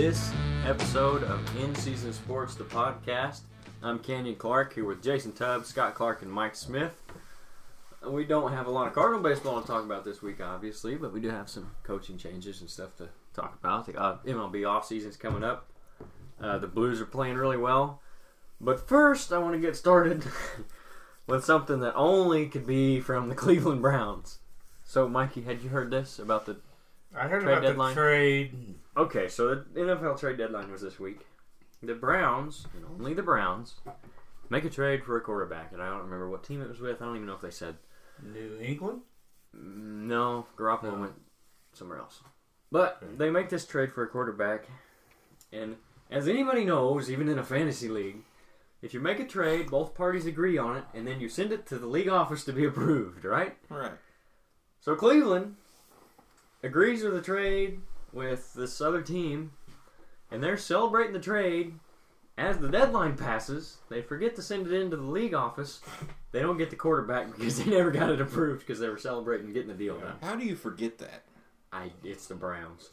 this episode of In Season Sports, the podcast. I'm Canyon Clark here with Jason Tubbs, Scott Clark, and Mike Smith. We don't have a lot of Cardinal baseball to talk about this week, obviously, but we do have some coaching changes and stuff to talk about. The uh, MLB offseason's coming up. Uh, the Blues are playing really well. But first, I want to get started with something that only could be from the Cleveland Browns. So, Mikey, had you heard this about the I heard Trade about deadline? the trade. Okay, so the NFL trade deadline was this week. The Browns, and only the Browns, make a trade for a quarterback, and I don't remember what team it was with. I don't even know if they said New England? Mm, no. Garoppolo No. went somewhere else, but Okay. they make this trade for a quarterback, and as anybody knows, even in a fantasy league, if you make a trade, both parties agree on it, and then you send it to the league office to be approved, right? Right. So Cleveland agrees with the trade with this other team, and they're celebrating the trade. As the deadline passes, they forget to send it into the league office. They don't get the quarterback because they never got it approved because they were celebrating getting the deal done. How do you forget that? I, it's the Browns.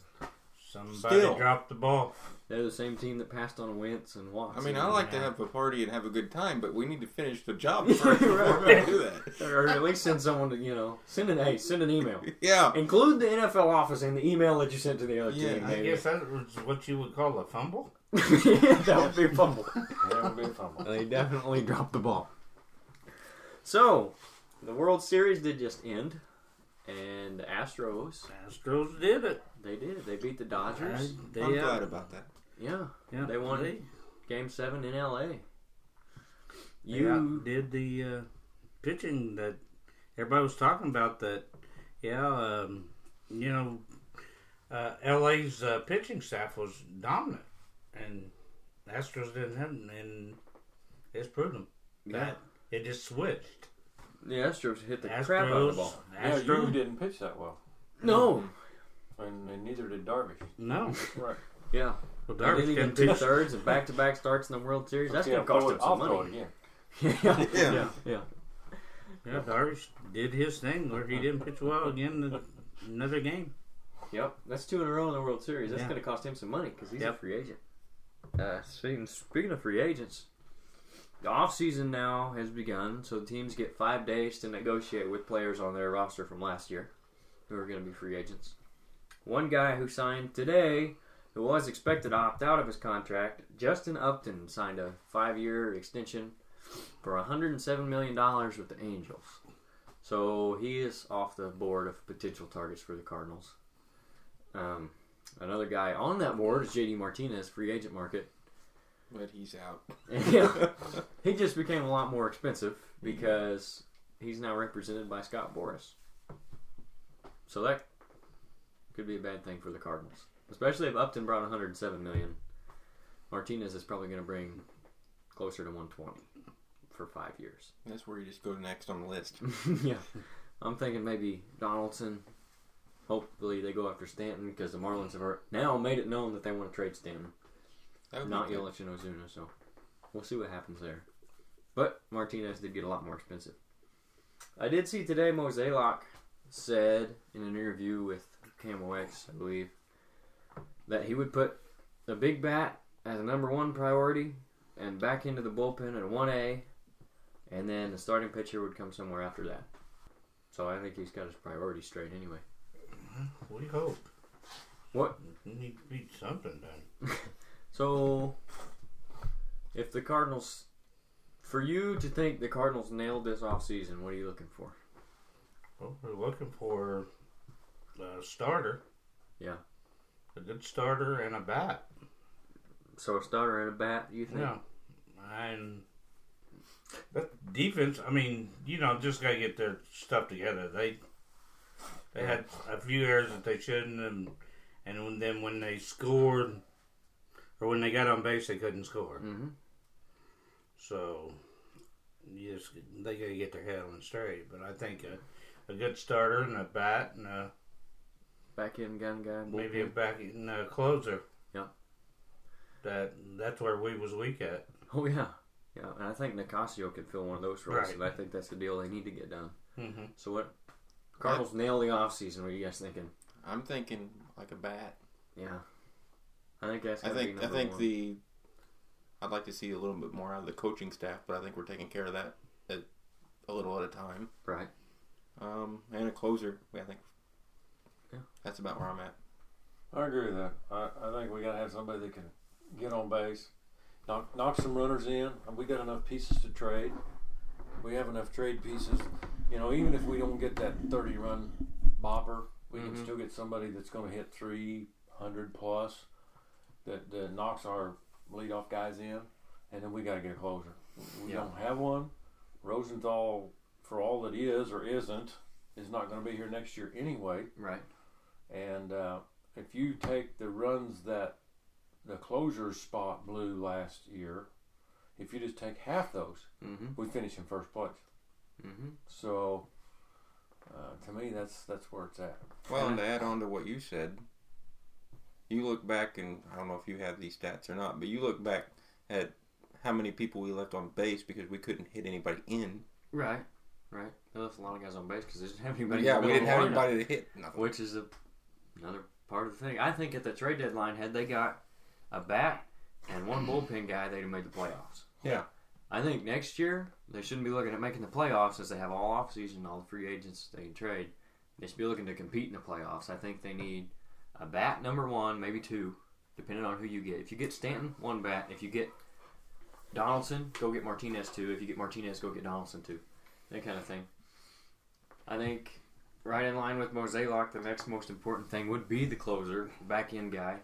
Somebody Still. dropped the ball. They're the same team that passed on Wentz and I mean, I like to have a party and have a good time, but we need to finish the job first before Right, we right. do that. or at least send someone to you know send an hey send an email. Yeah. Include the NFL office in the email that you sent to the other Yeah, team. I maybe. guess that was what you would call a fumble. that would be a fumble. That would be a fumble. They definitely dropped the ball. So, the World Series did just end, and the Astros, Astros did it. they did. They beat the Dodgers. They, I'm uh, glad about that. Yeah, yeah, They won. They, Game Seven in L.A. they You, outdid the uh, pitching that everybody was talking about. That, yeah, um, you know, uh, LA's uh, pitching staff was dominant, and Astros didn't have, it, and it's proven yeah, That it just switched. The Astros hit the Astros, crap out of the ball. Yeah, you didn't pitch that well, No, and, and neither did Darvish. no. Right. yeah, Well, Darvish didn't even two pitch. thirds and back to back starts in the World Series. That's Yeah, gonna cost throw him it- some I'll throw money. it again. yeah, Yeah. yeah, yeah. Yeah, Darvish did his thing where he didn't pitch well again in another game. Yep, that's two in a row in the World Series. That's Yeah. going to cost him some money because he's a Yep. free agent. Uh, speaking, speaking of free agents, the offseason now has begun, so teams get five days to negotiate with players on their roster from last year who are going to be free agents. One guy who signed today, who was expected to opt out of his contract, Justin Upton, signed a five year extension for $107 million with the Angels. So he is off the board of potential targets for the Cardinals. Um, another guy on that board is JD Martinez, free agent market. But he's out. Yeah. he just became a lot more expensive mm-hmm. because he's now represented by Scott Boras. So that could be a bad thing for the Cardinals, especially if Upton brought 107 million. Martinez is probably going to bring closer to 120 for five years. That's where you just go next on the list. yeah, I'm thinking maybe Donaldson. Hopefully they go after Stanton because the Marlins have now made it known that they want to trade Stanton, That would be not good. Yelich and Ozuna. So we'll see what happens there. But Martinez did get a lot more expensive. I did see today Mozeliak said in an interview with KMOX, I believe, that he would put the big bat as a number one priority and back into the bullpen at 1A, and then the starting pitcher would come somewhere after that. So I think he's got his priorities straight anyway. Mm-hmm. We hope. What? We need to be something done. So, if the Cardinals, for you to think the Cardinals nailed this offseason, what are you looking for? Well, we're looking for a starter. Yeah. A good starter and a bat. So a starter and a bat, you think? Yeah. And that defense, I mean, you know, just got to get their stuff together. They they had a few errors that they shouldn't, and and then when they scored or when they got on base, they couldn't score. Mm-hmm. So yes, they got to get their head on straight. But I think a, a good starter and a bat and a, Back in gun guy. maybe a back and a closer. Yeah. That that's where we was weak at. Oh yeah, yeah. And I think Nicasio could fill one of those roles, Right. and I think that's the deal they need to get done. Mm-hmm. So what? Cardinals nail the off season. What are you guys thinking? I'm thinking like a bat. Yeah, I think that's. I think be I think one. the I'd like to see a little bit more out of the coaching staff, but I think we're taking care of that at, a little at a time. right. Um, and a closer. I think Yeah. that's about where I'm at. I agree with that. I, I think we got to have somebody that can get on base, knock knock some runners in. We got enough pieces to trade. We have enough trade pieces. You know, even if we don't get that thirty run bopper, we Mhm. can still get somebody that's going to hit three hundred plus. That, that knocks our leadoff guys in, and then we got to get a closer. We Yeah. don't have one. Rosenthal, for all that is or isn't, is not going to be here next year anyway. Right. And uh, if you take the runs that the closure spot blew last year, if you just take half those, Mm-hmm. we finish in first place. Mm-hmm. So uh, to me, that's that's where it's at. Well, and to add on to what you said, you look back and I don't know if you have these stats or not, but you look back at how many people we left on base because we couldn't hit anybody in. Right. Right. They left a lot of guys on base because they didn't have anybody. yeah, we didn't have middle of the lineup, anybody to hit. Nothing. Which is a, another part of the thing. I think at the trade deadline, had they got a bat and one bullpen guy, they'd have made the playoffs. Yeah. I think next year they shouldn't be looking at making the playoffs as they have all offseason, all the free agents they can trade. They should be looking to compete in the playoffs. I think they need a bat number one, maybe two, depending on who you get. If you get Stanton, one bat. If you get Donaldson, go get Martinez two. If you get Martinez, go get Donaldson two. That kind of thing. I think right in line with Mozeliak, the next most important thing would be the closer, back end guy.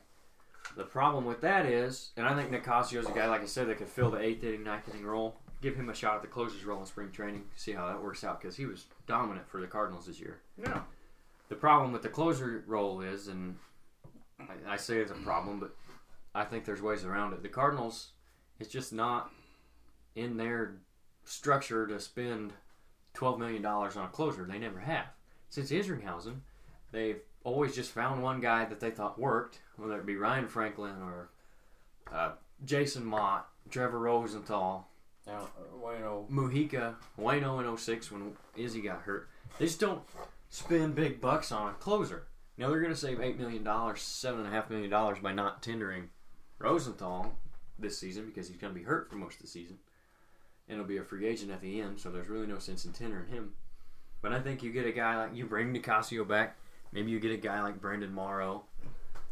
The problem with that is, and I think Nicasio's a guy, like I said, that could fill the eighth inning, ninth inning role. Give him a shot at the closer's role in spring training, see how that works out, because he was dominant for the Cardinals this year. Yeah. The problem with the closer role is, and I, I say it's a problem, but I think there's ways around it. The Cardinals, it's just not in their structure to spend $12 million on a closer. They never have. Since Isringhausen, they've always just found one guy that they thought worked, whether it be Ryan Franklin or uh, Jason Motte, Trevor Rosenthal, Now, uh, know, Mujica, Waino in 06 when Izzy got hurt. They just don't spend big bucks on a closer. Now they're going to save $8 million, $7.5 million by not tendering Rosenthal this season because he's going to be hurt for most of the season. And he'll be a free agent at the end, so there's really no sense in tendering him. But I think you get a guy like, you bring Nicasio back, maybe you get a guy like Brandon Morrow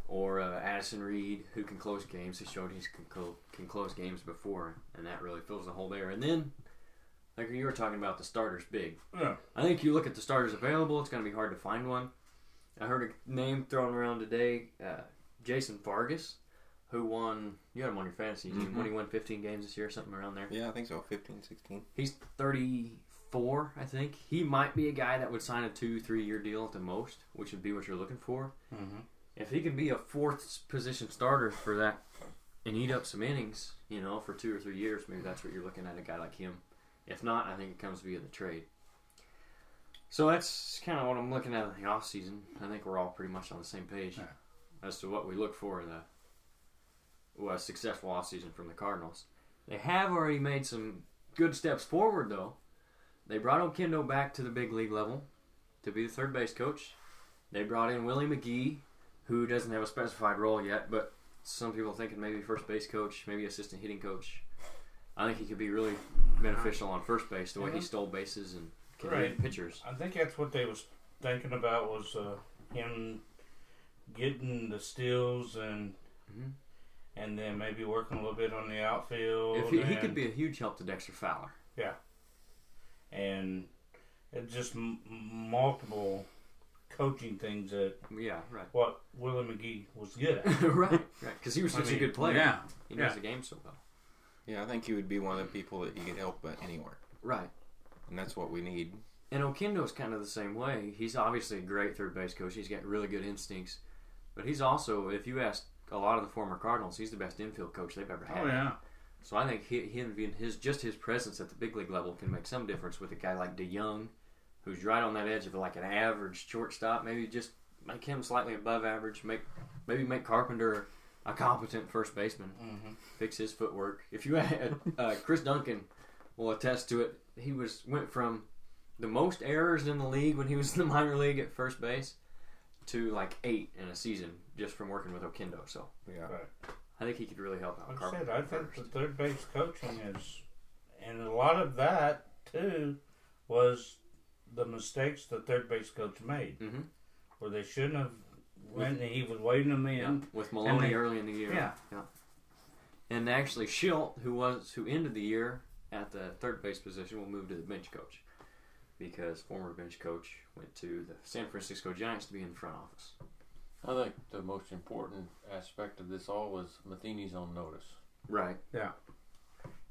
or uh, Addison Reed who can close games. He showed he can, can close games before, and that really fills the hole there. And then, like you were talking about, the starters big. Yeah. I think you look at the starters available. It's going to be hard to find one. I heard a name thrown around today, uh, Jason Vargas, who won. You had him on your fantasy team. Mhm. When he won 15 games this year, something around there. Yeah, I think so. 15, 16. He's 34, I think. He might be a guy that would sign a two, three year deal at the most, which would be what you're looking for. Mm-hmm. If he can be a fourth position starter for that and eat up some innings, you know, for two or three years, maybe that's what you're looking at a guy like him. If not, I think it comes via the trade. So that's kind of what I'm looking at in the off season. I think we're all pretty much on the same page as to what we look for in a, well, a successful off season from the Cardinals. They have already made some good steps forward, though. They brought Oquendo back to the big league level to be the third base coach. They brought in Willie McGee, who doesn't have a specified role yet, but some people thinking maybe first base coach, maybe assistant hitting coach. I think he could be really beneficial on first base, the way he Mhm. stole bases and can Right. read pitchers. I think that's what they was thinking about was uh, him getting the steals and Mhm. and then maybe working a little bit on the outfield. If he, he could be a huge help to Dexter Fowler. Yeah. And it's just m- multiple coaching things that Yeah, right. what Willie McGee was good at. right, right. Because he was I such a good player. Yeah, He knows yeah. the game so well. Yeah, I think he would be one of the people that he could help at anywhere. Right. And that's what we need. And Oquendo's kind of the same way. He's obviously a great third base coach. He's got really good instincts. But he's also, if you ask a lot of the former Cardinals, he's the best infield coach they've ever oh, had. Oh yeah, So I think he, him being his just his presence at the big league level can make some difference with a guy like DeJong, who's right on that edge of like an average shortstop. Maybe just make him slightly above average. Make maybe make Carpenter a competent first baseman. mm-hmm. Fix his footwork. If you had uh, Chris Duncan will attest to it. He was went from the most errors in the league when he was in the minor league at first base to like eight in a season just from working with Oquendo. So Yeah. Right. I think he could really help out. Like I said, I think first. the third base coaching is, and a lot of that too was the mistakes the third base coach made, Mhm. where they shouldn't have went. and He was waving them in. Yeah, with Maloney they- early in the year. Yeah. And actually, Shildt, who was who ended the year at the third base position, will move to the bench coach because former bench coach went to the San Francisco Giants to be in the front office. I think the most important aspect of this all was Matheny's on notice. Right. Yeah.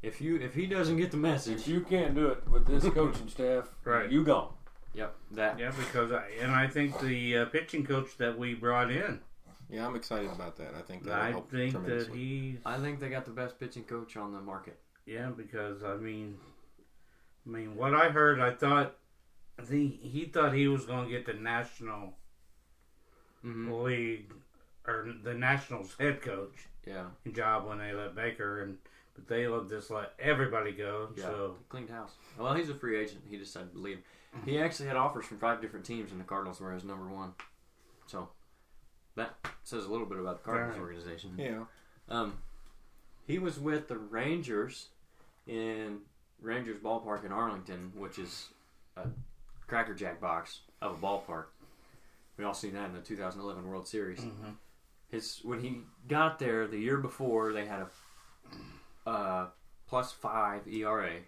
If you if he doesn't get the message, If you can't do it with this coaching staff, Right. you gone. Yep, that Yeah, because I and I think the uh, pitching coach that we brought in, Yeah, I'm excited about that. I think that'll I help think that tremendously. he, I think they got the best pitching coach on the market. yeah, because I mean, I mean, what I heard, I thought, I think he thought he was going to get the national Mm-hmm. league or the Nationals head coach Yeah, job when they let Baker and but they let just let everybody go. yeah, So cleaned house. Well, he's a free agent. He decided to leave. He actually had offers from five different teams, and the Cardinals were his number one. So that says a little bit about the Cardinals Right. organization. Yeah. Um, he was with the Rangers in Rangers Ballpark in Arlington, which is a crackerjack box of a ballpark. We all seen that in the 2011 World Series. Mhm. His when he got there the year before, they had a uh, plus five ERA.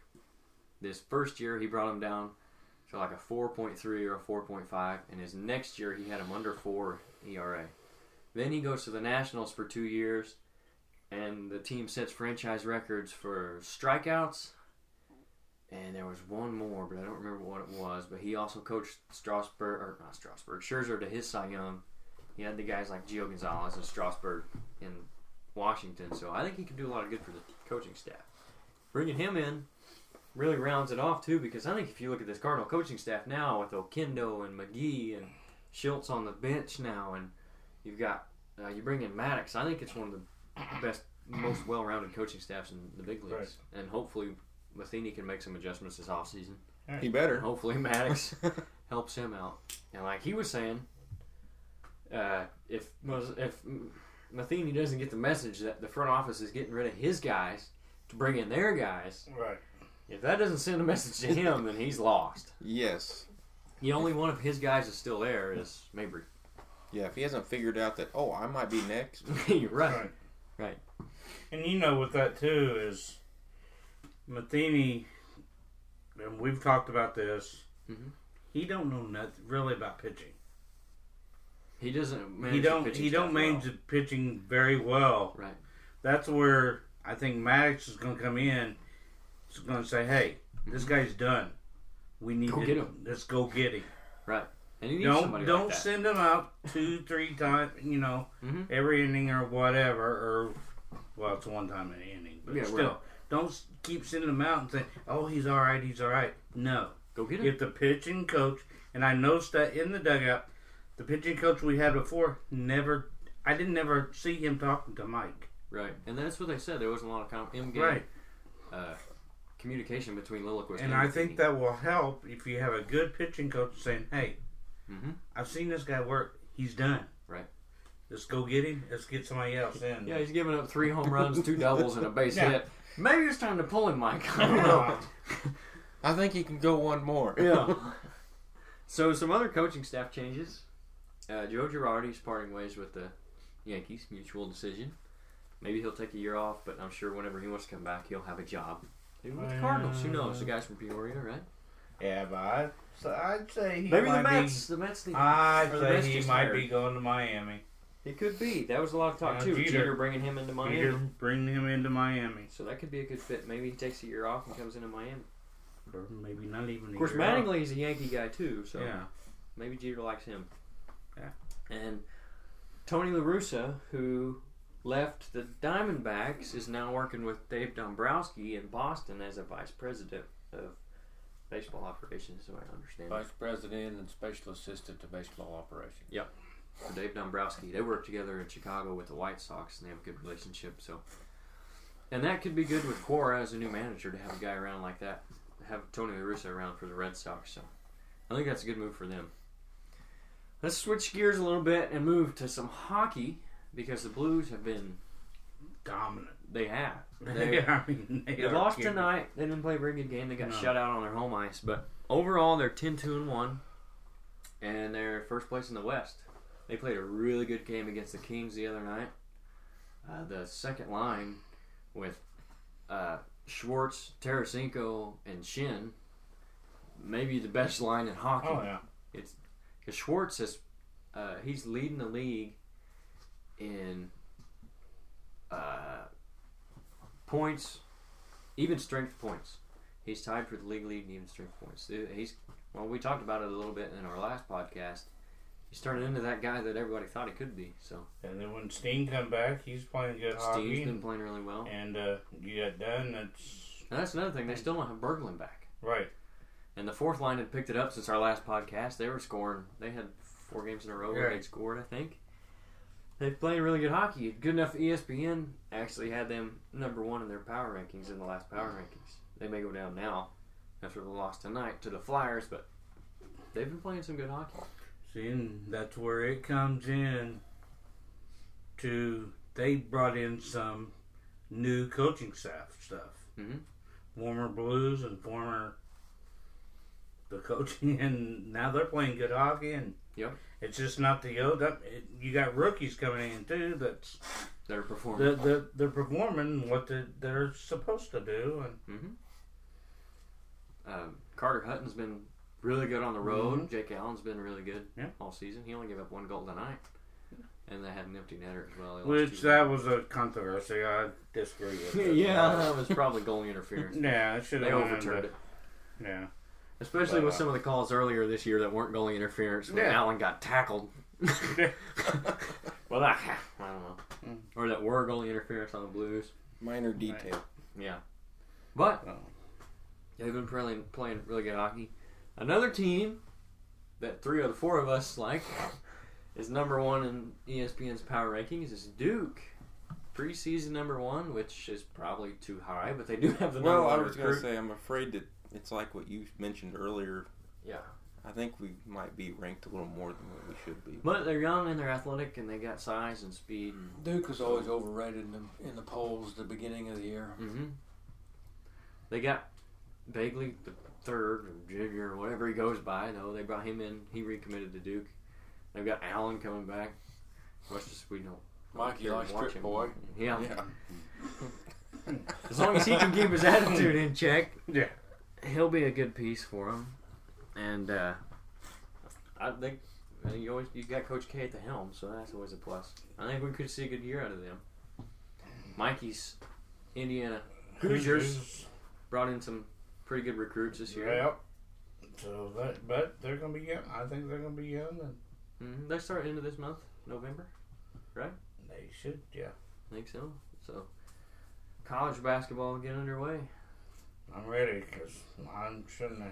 This first year, he brought him down to like a 4.3 or a 4.5, and his next year, he had him under four ERA. Then he goes to the Nationals for two years, and the team sets franchise records for strikeouts. And there was one more, but I don't remember what it was. But he also coached Strasburg, or not Strasburg, Scherzer to his Cy Young. He had the guys like Gio Gonzalez and Strasburg in Washington. So I think he can do a lot of good for the coaching staff. Bringing him in really rounds it off too, because I think if you look at this Cardinal coaching staff now with Oquendo and McGee and Schultz on the bench now, and you've got uh, you bring in Maddux. I think it's one of the best, most well-rounded coaching staffs in the big leagues, Right. and hopefully Matheny can make some adjustments this offseason. He And better. hopefully Maddux helps him out. And like he was saying, uh, if if Matheny doesn't get the message that the front office is getting rid of his guys to bring in their guys, right. if that doesn't send a message to him, then he's lost. yes. The only one of his guys is still there is Mabry. Yeah, if he hasn't figured out that, oh, I might be next. You're right. Right. Right. And you know, with that too is Matheny, and we've talked about this. Mhm. He don't know nothing really about pitching. He doesn't manage he don't. He don't manage well. the pitching very well. Right. That's where I think Maddux is going to come in. He's going to say, "Hey, this guy's done. We need Mm-hmm. Go to get him." let's go get him. Right. And he needs Don't don't like send him out two, three times. You know, Mhm. every inning or whatever. Or well, it's one time an inning, but Yeah, still, right. don't keep sending him out and say, "Oh, he's all right. He's all right." No, Go get him. if the pitching coach and I noticed that in the dugout, the pitching coach we had before never. I didn't ever see him talking to Mike. Right. And that's what they said. There wasn't a lot of com- in-game Right. uh, communication between Lilliquist And and I think that will help if you have a good pitching coach saying, "Hey, Mhm. I've seen this guy work. He's done. Right. Let's go get him. Let's get somebody else in." Yeah, he's giving up three home runs, two doubles, and a base Yeah. hit. Maybe it's time to pull him, Mike. I don't know. I think he can go one more. yeah. So some other coaching staff changes. Uh, Joe Girardi's parting ways with the Yankees, mutual decision. Maybe he'll take a year off, but I'm sure whenever he wants to come back, he'll have a job. Maybe with the Cardinals. Who knows? The guy's from Peoria, right? Yeah, but I, so I'd say he Maybe the might Mets. The Mets. Be, Need, I'd or the Mets he might hired. be going to Miami. It could be. That was a lot of talk Yeah, too. Jeter. Jeter. bringing him into Miami. Peter, bring him into Miami, So that could be a good fit. Maybe he takes a year off and comes into Miami. or maybe not even. Of course, Mattingly is a Yankee guy too, so Yeah. maybe Jeter likes him. And Tony La Russa, who left the Diamondbacks, is now working with Dave Dombrowski in Boston as a vice president of baseball operations, so I understand. Vice president and special assistant to baseball operations. Yep. For Dave Dombrowski, they work together in Chicago with the White Sox, and they have a good relationship. So, and that could be good with Cora as a new manager to have a guy around like that, have Tony La Russa around for the Red Sox. So, I think that's a good move for them. Let's switch gears a little bit and move to some hockey because the Blues have been. Dominant. They have. They, I mean, they they lost kidding. tonight. They didn't play a very good game. They got No. shut out on their home ice. But overall, they're 10 2 and 1. And they're first place in the West. They played a really good game against the Kings the other night. Uh, the second line with uh, Schwartz, Tarasenko, and Schenn, maybe the best line in hockey. Oh yeah. Because Schwartz is, uh, he's leading the league in uh, points, even strength points. He's tied for the league lead in even strength points. He's well, we talked about it a little bit in our last podcast. He's turning into that guy that everybody thought he could be. So And then when Steen come back, he's playing good hockey. Steve's been playing really well. And uh, you got done. That's And that's another thing. They still don't have Berglund back. right. And the fourth line had picked it up since our last podcast. They were scoring. They had four games in a row where Right. they'd scored, I think. they've played really good hockey. Good enough ESPN actually had them number one in their power rankings in the last power rankings. They may go down now after the loss tonight to the Flyers, but they've been playing some good hockey. See, and that's where it comes in. To they brought in some new coaching staff stuff. Mhm. Former Blues and former the coaching, and now they're playing good hockey. And Yep. it's just not the old. It, you got rookies coming in too. That's They're performing. they're, they're, they're performing what the, they're supposed to do. And hmm Um, Carter Hutton's been really good on the road. Jake Allen's been really good Yeah. all season. He only gave up one goal tonight. And they had an empty netter as well. They which that was a controversy. I disagree with. it. yeah, that was probably goalie interference. Yeah, it should They have overturned it, Yeah. Especially with uh, some of the calls earlier this year that weren't goalie interference when Yeah. Allen got tackled. well, that, I don't know, Mm. or that were goalie interference on the Blues. Minor detail. Yeah, but Oh. they've been playing playing really good hockey. Another team that three of the four of us like is number one in ESPN's power rankings is Duke. Preseason number one, which is probably too high, but they do have the number Well, I one was going to say, I'm afraid that it's like what you mentioned earlier. Yeah. I think we might be ranked a little more than what we should be. But they're young and they're athletic and they got size and speed. And, Duke was always overrated in the, in the polls at the beginning of the year. hmm They got Bagley the third or junior or whatever he goes by. No, they brought him in. He recommitted to Duke. They've got Allen coming back. What's just we don't. Mikey care to likes Trip him. Boy. Yeah. Yeah. As long as he can keep his attitude in check, Yeah. He'll be a good piece for him. And uh, I think you always you got Coach K at the helm, so that's always a plus. I think we could see a good year out of them. Mikey's Indiana Hoosiers brought in some pretty good recruits this year. Yep. So that, but they're gonna be young. I think they're gonna be young, and hmm They start into this month, November. Right? They should. Yeah. I think so. So college basketball get underway. I'm ready because I'm shouldn't. have-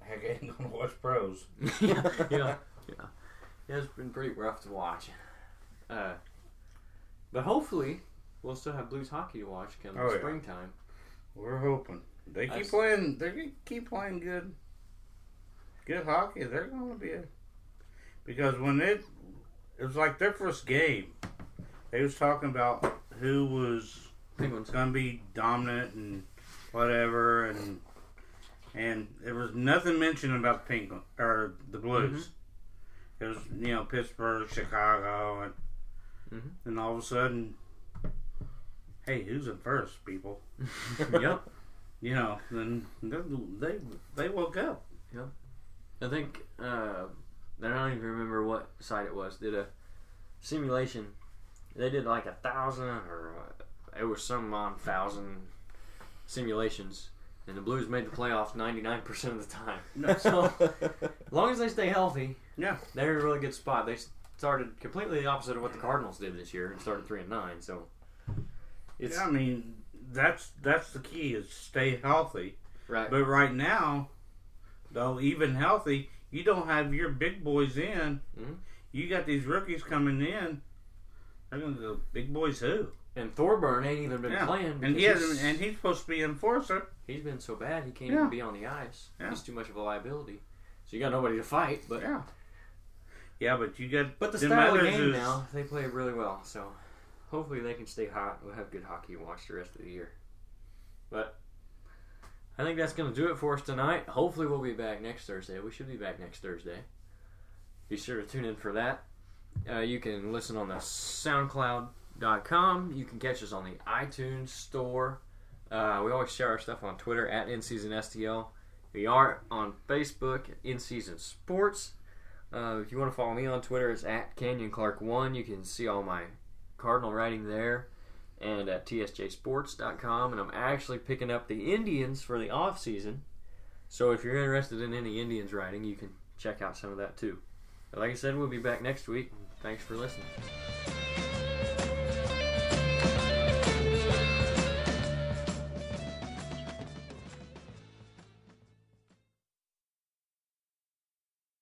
Heck, I ain't gonna watch pros. yeah, yeah, yeah. It's been pretty rough to watch. Uh, but hopefully, we'll still have Blues hockey to watch come Oh, yeah. springtime. We're hoping they I keep s- playing. They keep- keep playing good, good hockey. They're gonna be a because when it it was like their first game, they was talking about who was Penguins. gonna be dominant and whatever, and and there was nothing mentioned about the pink or the Blues. It was you know Pittsburgh, Chicago, and Mhm. and all of a sudden, hey, who's in first, people? yep. You know, then they they, they woke up. I think uh, I don't even remember what site it was. Did a simulation. They did like a thousand or uh, it was some on thousand simulations, and the Blues made the playoffs ninety nine percent of the time. So as long as they stay healthy, Yeah. they're in a really good spot. They started completely the opposite of what the Cardinals did this year and started three and nine. So it's yeah, I mean that's that's the key is stay healthy. right. But right now, though, even healthy, you don't have your big boys in. Mhm. You got these rookies coming in. They're gonna go big boys who? And Thorburn ain't even been Yeah. playing. And he hasn't, he's- and he's supposed to be enforcer. He's been so bad he can't Yeah. even be on the ice. Yeah. He's too much of a liability. So you got nobody to fight. But Yeah. Yeah, but you got But the style of others game is- now, they play really well. So hopefully they can stay hot. And we'll have good hockey to watch the rest of the year. But I think that's going to do it for us tonight. Hopefully we'll be back next Thursday. We should be back next Thursday. Be sure to tune in for that. Uh, you can listen on the SoundCloud.com. You can catch us on the iTunes Store. Uh, we always share our stuff on Twitter at InSeasonSTL. We are on Facebook, In Season Sports. Uh, if you want to follow me on Twitter, it's at Canyon Clark One. You can see all my Cardinal writing there, and at tsjsports.com. And I'm actually picking up the Indians for the off season. So if you're interested in any Indians writing, you can check out some of that too. But like I said, we'll be back next week. Thanks for listening.